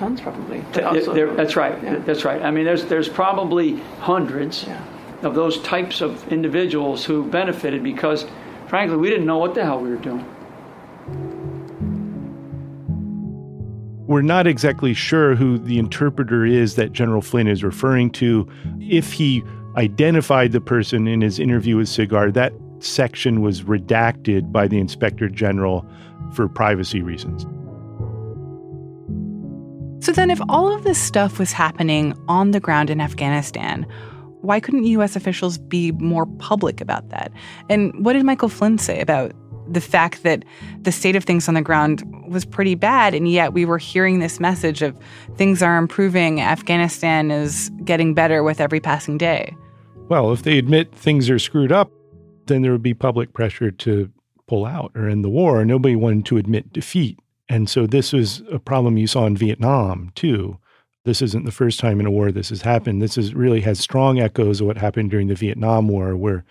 Tons, probably. There, that's right. Yeah. That's right. I mean, there's there's probably hundreds yeah. of those types of individuals who benefited because, frankly, we didn't know what the hell we were doing. We're not exactly sure who the interpreter is that General Flynn is referring to. If he identified the person in his interview with Sigar, that section was redacted by the inspector general for privacy reasons. So then, if all of this stuff was happening on the ground in Afghanistan, why couldn't U.S. officials be more public about that? And what did Michael Flynn say about the fact that the state of things on the ground was pretty bad, and yet we were hearing this message of things are improving, Afghanistan is getting better with every passing day. Well, if they admit things are screwed up, then there would be public pressure to pull out or end the war. Nobody wanted to admit defeat. And so this was a problem you saw in Vietnam, too. This isn't the first time in a war this has happened. This is really has strong echoes of what happened during the Vietnam War, where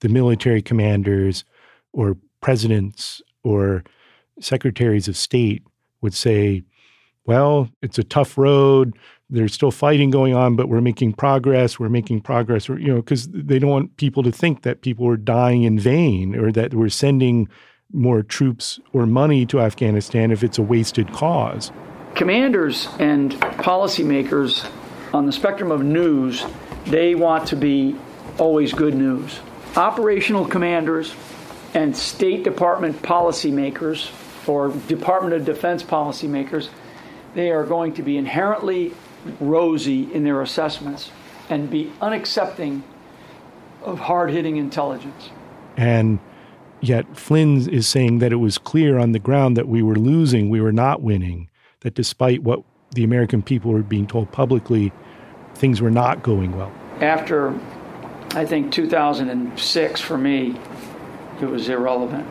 the military commanders or presidents or secretaries of state would say, well, it's a tough road. There's still fighting going on, but we're making progress. We're making progress. You know, because they don't want people to think that people are dying in vain or that we're sending more troops or money to Afghanistan if it's a wasted cause. Commanders and policymakers on the spectrum of news, they want to be always good news. Operational commanders and State Department policymakers or Department of Defense policymakers, they are going to be inherently rosy in their assessments and be unaccepting of hard hitting intelligence. And yet, Flynn is saying that it was clear on the ground that we were losing, we were not winning, that despite what the American people were being told publicly, things were not going well. After, I think, 2006, for me, it was irrelevant.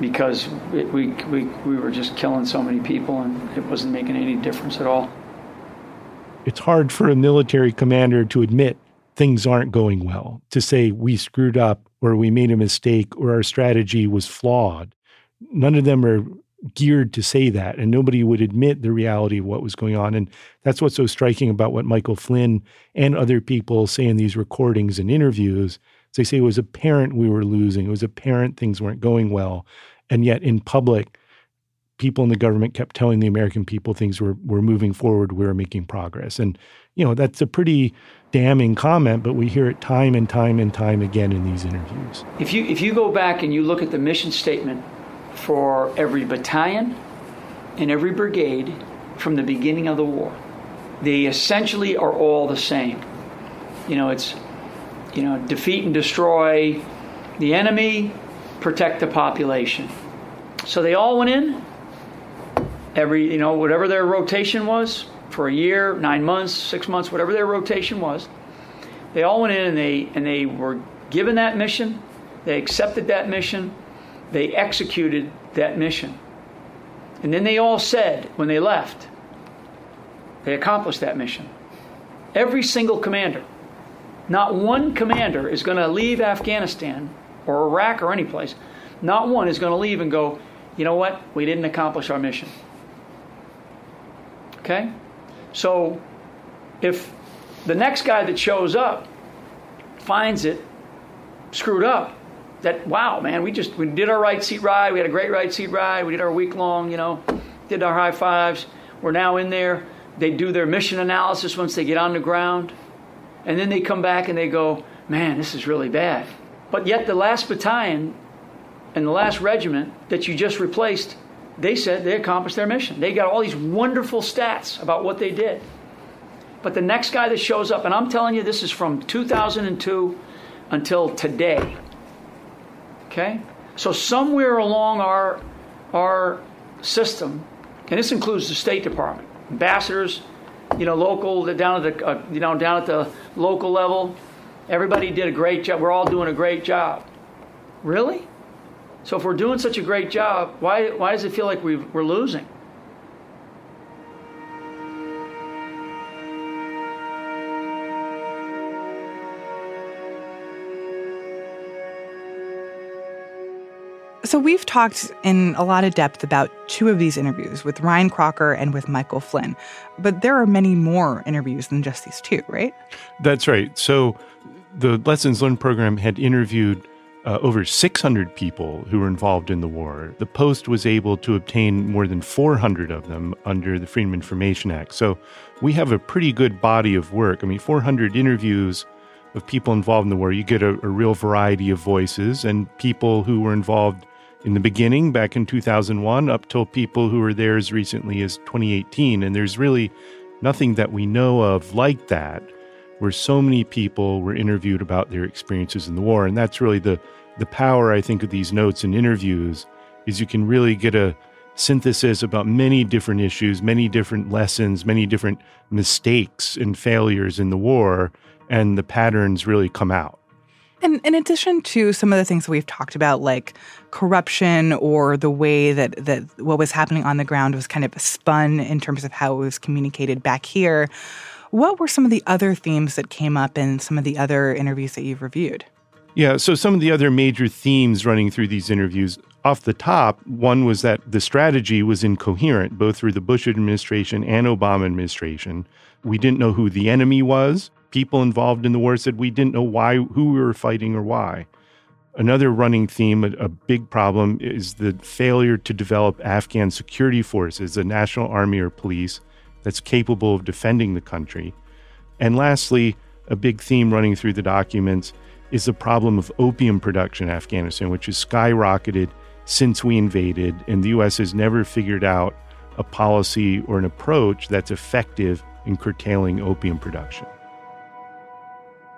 because we, we, we, we were just killing so many people and it wasn't making any difference at all. It's hard for a military commander to admit things aren't going well, to say we screwed up or we made a mistake or our strategy was flawed. None of them are geared to say that, and nobody would admit the reality of what was going on. And that's what's so striking about what Michael Flynn and other people say in these recordings and interviews. They say it was apparent we were losing. It was apparent things weren't going well. And yet in public, people in the government kept telling the American people things were, were moving forward, we were making progress. And, you know, that's a pretty damning comment, but we hear it time and time and time again in these interviews. If you if you go back and you look at the mission statement for every battalion and every brigade from the beginning of the war. They essentially are all the same. You know, it's you know, defeat and destroy the enemy, protect the population. So they all went in. Every, you know, whatever their rotation was for a year, nine months, six months, whatever their rotation was, they all went in and they and they were given that mission. They accepted that mission they executed that mission. And then they all said when they left, they accomplished that mission. Every single commander. Not one commander is going to leave Afghanistan or Iraq or any place. Not one is going to leave and go, you know what? We didn't accomplish our mission. Okay? So if the next guy that shows up finds it screwed up, that wow, man, we just we did our right seat ride. We had a great right seat ride. We did our week long, you know, did our high fives. We're now in there. They do their mission analysis once they get on the ground, and then they come back and they go, man, this is really bad. But yet the last battalion and the last regiment that you just replaced, they said they accomplished their mission. They got all these wonderful stats about what they did. But the next guy that shows up, and I'm telling you, this is from 2002 until today Okay? So somewhere along our our system, and this includes the State Department, ambassadors, you know, local down at the uh, you know down at the local level, everybody did a great job. We're all doing a great job. Really? So if we're doing such a great job, why why does it feel like we we're losing? So, we've talked in a lot of depth about two of these interviews with Ryan Crocker and with Michael Flynn, but there are many more interviews than just these two, right? That's right. So, the Lessons Learned program had interviewed uh, over 600 people who were involved in the war. The Post was able to obtain more than 400 of them under the Freedom Information Act. So, we have a pretty good body of work. I mean, 400 interviews of people involved in the war. You get a, a real variety of voices and people who were involved in the beginning, back in 2001, up till people who were there as recently as 2018. And there's really nothing that we know of like that, where so many people were interviewed about their experiences in the war. And that's really the, the power, I think, of these notes and interviews, is you can really get a synthesis about many different issues, many different lessons, many different mistakes and failures in the war, and the patterns really come out. And in addition to some of the things that we've talked about, like corruption or the way that, that what was happening on the ground was kind of spun in terms of how it was communicated back here, what were some of the other themes that came up in some of the other interviews that you've reviewed? Yeah, so some of the other major themes running through these interviews, off the top, one was that the strategy was incoherent, both through the Bush administration and Obama administration. We didn't know who the enemy was people involved in the war said we didn't know why who we were fighting or why. Another running theme, a, a, big problem, is the failure to develop Afghan security forces, a national army or police that's capable of defending the country. And lastly, a big theme running through the documents is the problem of opium production in Afghanistan, which has skyrocketed since we invaded, and the U.S. has never figured out a policy or an approach that's effective in curtailing opium production.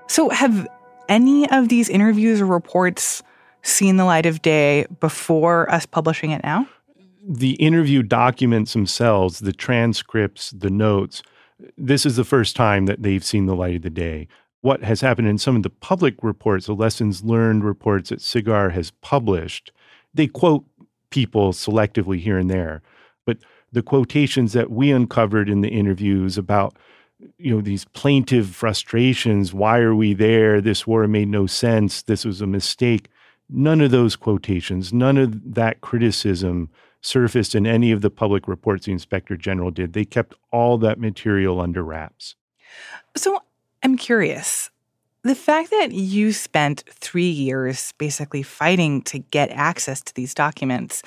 So, have any of these interviews or reports seen the light of day before us publishing it now? The interview documents themselves, the transcripts, the notes, this is the first time that they've seen the light of the day. What has happened in some of the public reports, the lessons learned reports that SIGAR has published, they quote people selectively here and there. But the quotations that we uncovered in the interviews about you know these plaintive frustrations why are we there this war made no sense this was a mistake none of those quotations none of that criticism surfaced in any of the public reports the inspector general did. They kept all that material under wraps. So i'm curious. The fact that you spent 3 years basically fighting to get access to these documents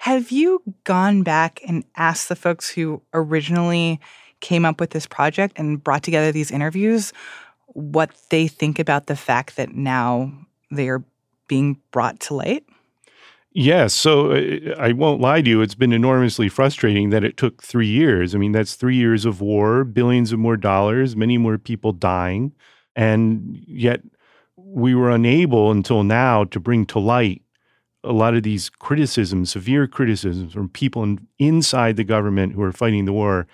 have you gone back and asked the folks who originally came up with this project and brought together these interviews what they think about the fact that now they are being brought to light? Yes. So uh, I won't lie to you. It's been enormously frustrating that it took three years. I mean, that's three years of war, billions of more dollars, many more people dying. And yet we were unable until now to bring to light a lot of these criticisms, severe criticisms from people in, inside the government who are fighting the war.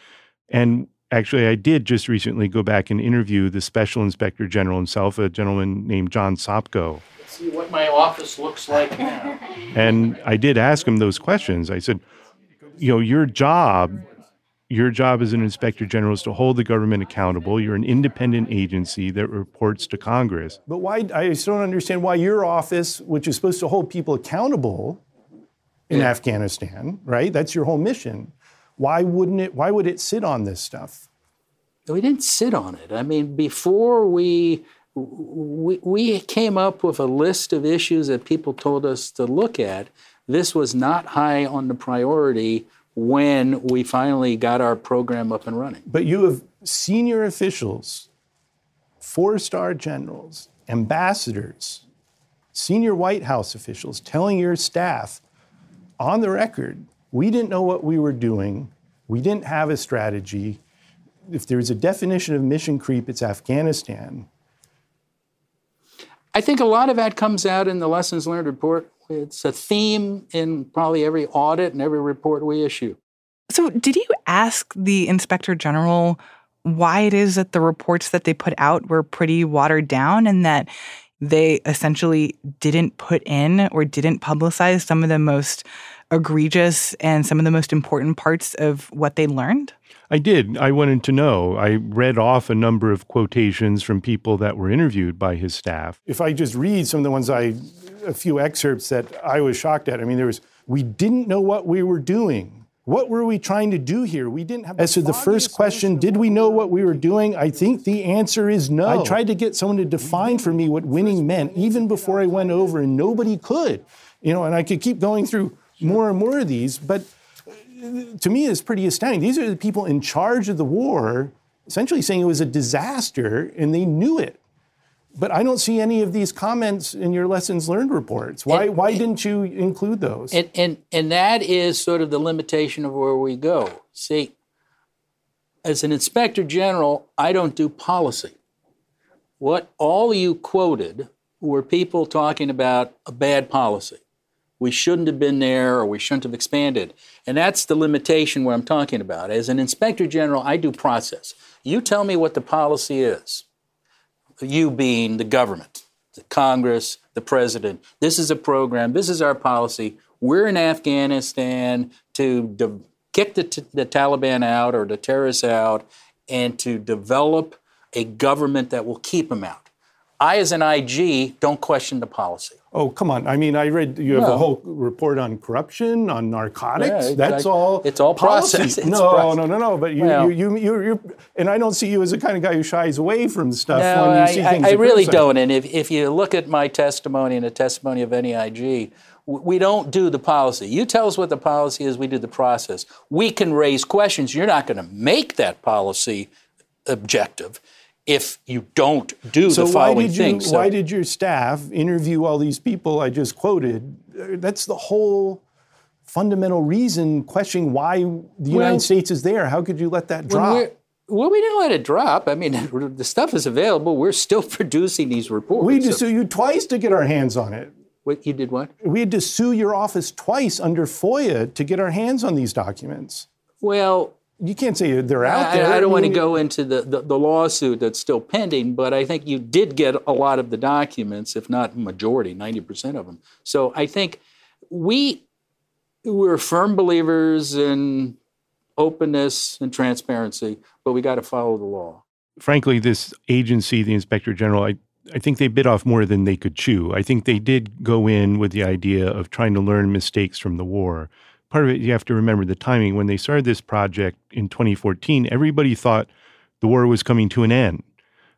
And actually, I did just recently go back and interview the special inspector general himself, a gentleman named John Sopko. Let's see what my office looks like now. And I did ask him those questions. I said, you know, your job your job as an inspector general is to hold the government accountable. You're an independent agency that reports to Congress. But why? I just don't understand why your office, which is supposed to hold people accountable in yeah. Afghanistan, right? That's your whole mission. Why wouldn't it? Why would it sit on this stuff? We didn't sit on it. I mean, before we we, we came up with a list of issues that people told us to look at. This was not high on the priority when we finally got our program up and running. But you have senior officials, four star generals, ambassadors, senior White House officials telling your staff on the record, we didn't know what we were doing, we didn't have a strategy. If there's a definition of mission creep, it's Afghanistan. I think a lot of that comes out in the lessons learned report it's a theme in probably every audit and every report we issue. So, did you ask the inspector general why it is that the reports that they put out were pretty watered down and that they essentially didn't put in or didn't publicize some of the most egregious and some of the most important parts of what they learned? I did. I wanted to know. I read off a number of quotations from people that were interviewed by his staff. If I just read some of the ones I a few excerpts that I was shocked at. I mean, there was, we didn't know what we were doing. What were we trying to do here? We didn't have. As to the first question, did we know what we were doing? I think the answer is no. I tried to get someone to define for me what winning meant, even before I went over, and nobody could. You know, and I could keep going through more and more of these, but uh, to me, it's pretty astounding. These are the people in charge of the war, essentially saying it was a disaster, and they knew it. But I don't see any of these comments in your lessons learned reports. Why, and, why didn't you include those? And, and, and that is sort of the limitation of where we go. See, as an inspector general, I don't do policy. What all you quoted were people talking about a bad policy. We shouldn't have been there or we shouldn't have expanded. And that's the limitation where I'm talking about. As an inspector general, I do process. You tell me what the policy is you being the government, the Congress, the president. This is a program, this is our policy. We're in Afghanistan to de- kick the, t- the Taliban out or the terrorists out and to develop a government that will keep them out. I, as an IG, don't question the policy. Oh, come on. I mean, I read you have no. a whole report on corruption, on narcotics. Yeah, That's all. It's all process. It's no, process. no, no, no. But you, well, you, you, you, and I don't see you as the kind of guy who shies away from stuff no, when you see things. I, I really don't. And if, if you look at my testimony and the testimony of any IG, we don't do the policy. You tell us what the policy is, we do the process. We can raise questions. You're not going to make that policy objective if you don't do so the following why did you, things. So why did your staff interview all these people I just quoted? That's the whole fundamental reason questioning why the well, United States is there. How could you let that drop? Well, we didn't let it drop. I mean, the stuff is available. We're still producing these reports. We had to so. sue you twice to get our hands on it. What, you did what? We had to sue your office twice under FOIA to get our hands on these documents. Well, you can't say they're out I, there. I, don't want to go into the, the, the, lawsuit that's still pending, but I think you did get a lot of the documents, if not majority, 90% of them. So I think we we're firm believers in openness and transparency, but we got to follow the law. Frankly, this agency, the inspector general, I, I think they bit off more than they could chew. I think they did go in with the idea of trying to learn mistakes from the war. Part of it, you have to remember the timing. When they started this project in 2014, everybody thought the war was coming to an end.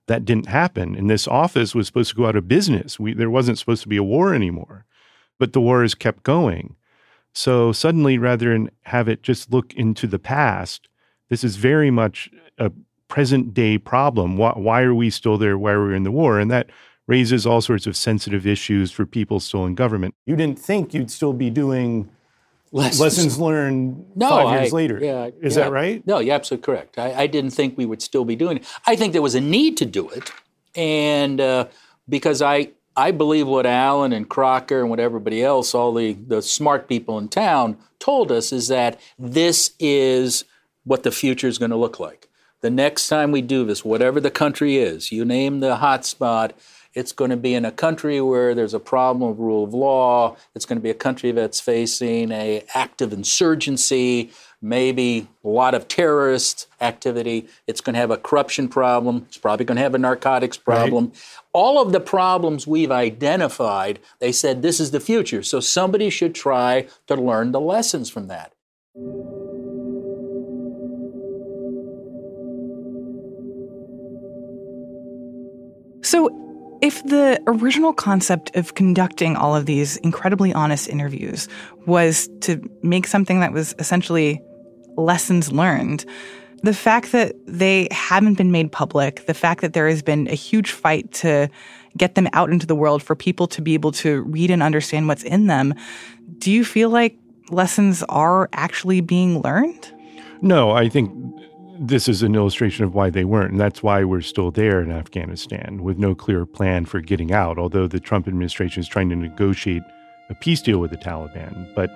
That didn't happen. And this office was supposed to go out of business. We, there wasn't supposed to be a war anymore. But the war has kept going. So suddenly, rather than have it just look into the past, this is very much a present day problem. Why, why, are we still there? Why are we in the war? And that raises all sorts of sensitive issues for people still in government. You didn't think you'd still be doing lessons, lessons learned no, five years I, later. Yeah, is yeah. that right? No, you're absolutely correct. I, I, didn't think we would still be doing it. I think there was a need to do it, and uh, because I I believe what Allen and Crocker and what everybody else, all the, the smart people in town, told us is that this is what the future is going to look like. The next time we do this, whatever the country is, you name the hotspot, it's going to be in a country where there's a problem of rule of law. It's going to be a country that's facing a active insurgency, maybe a lot of terrorist activity. It's going to have a corruption problem. It's probably going to have a narcotics problem. Right. All of the problems we've identified, they said this is the future. So somebody should try to learn the lessons from that. So, if the original concept of conducting all of these incredibly honest interviews was to make something that was essentially lessons learned, the fact that they haven't been made public, the fact that there has been a huge fight to get them out into the world for people to be able to read and understand what's in them, do you feel like lessons are actually being learned? No, I think this is an illustration of why they weren't. And that's why we're still there in Afghanistan with no clear plan for getting out, although the Trump administration is trying to negotiate a peace deal with the Taliban. But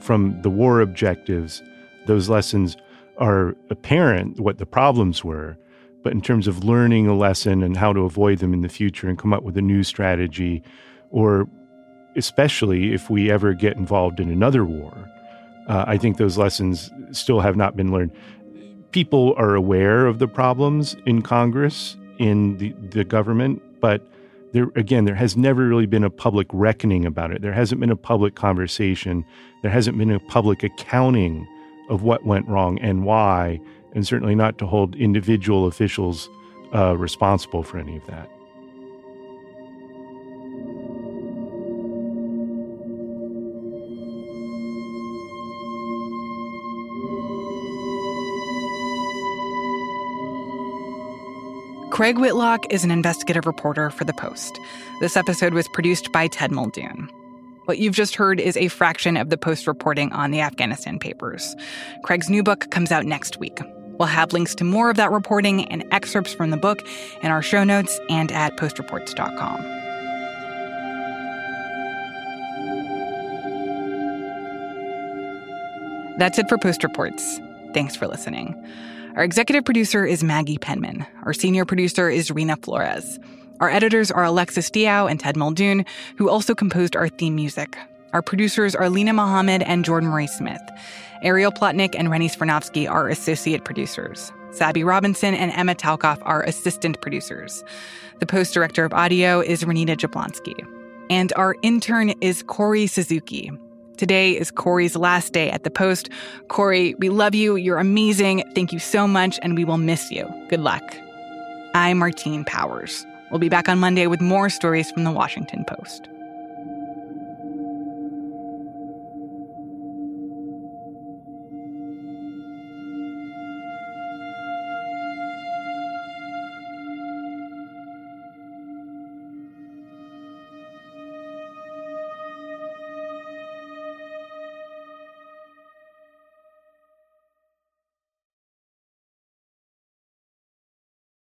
from the war objectives, those lessons are apparent what the problems were. But in terms of learning a lesson and how to avoid them in the future and come up with a new strategy, or especially if we ever get involved in another war, uh, I think those lessons still have not been learned people are aware of the problems in Congress, in the, the government, but there again, there has never really been a public reckoning about it. There hasn't been a public conversation. There hasn't been a public accounting of what went wrong and why, and certainly not to hold individual officials uh, responsible for any of that. Craig Whitlock is an investigative reporter for The Post. This episode was produced by Ted Muldoon. What you've just heard is a fraction of the Post reporting on the Afghanistan papers. Craig's new book comes out next week. We'll have links to more of that reporting and excerpts from the book in our show notes and at postreports.com. That's it for Post Reports. Thanks for listening. Our executive producer is Maggie Penman. Our senior producer is Reena Flores. Our editors are Alexis Diao and Ted Muldoon, who also composed our theme music. Our producers are Lena Mohammed and Jordan Marie Smith. Ariel Plotnick and Rennie Svirnovskiy are associate producers. Sabby Robinson and Emma Talkoff are assistant producers. The post director of audio is Renita Jablonski. And our intern is Corey Suzuki. Today is Corey's last day at the Post. Corey, we love you. You're amazing. Thank you so much, and we will miss you. Good luck. I'm Martine Powers. We'll be back on Monday with more stories from the Washington Post.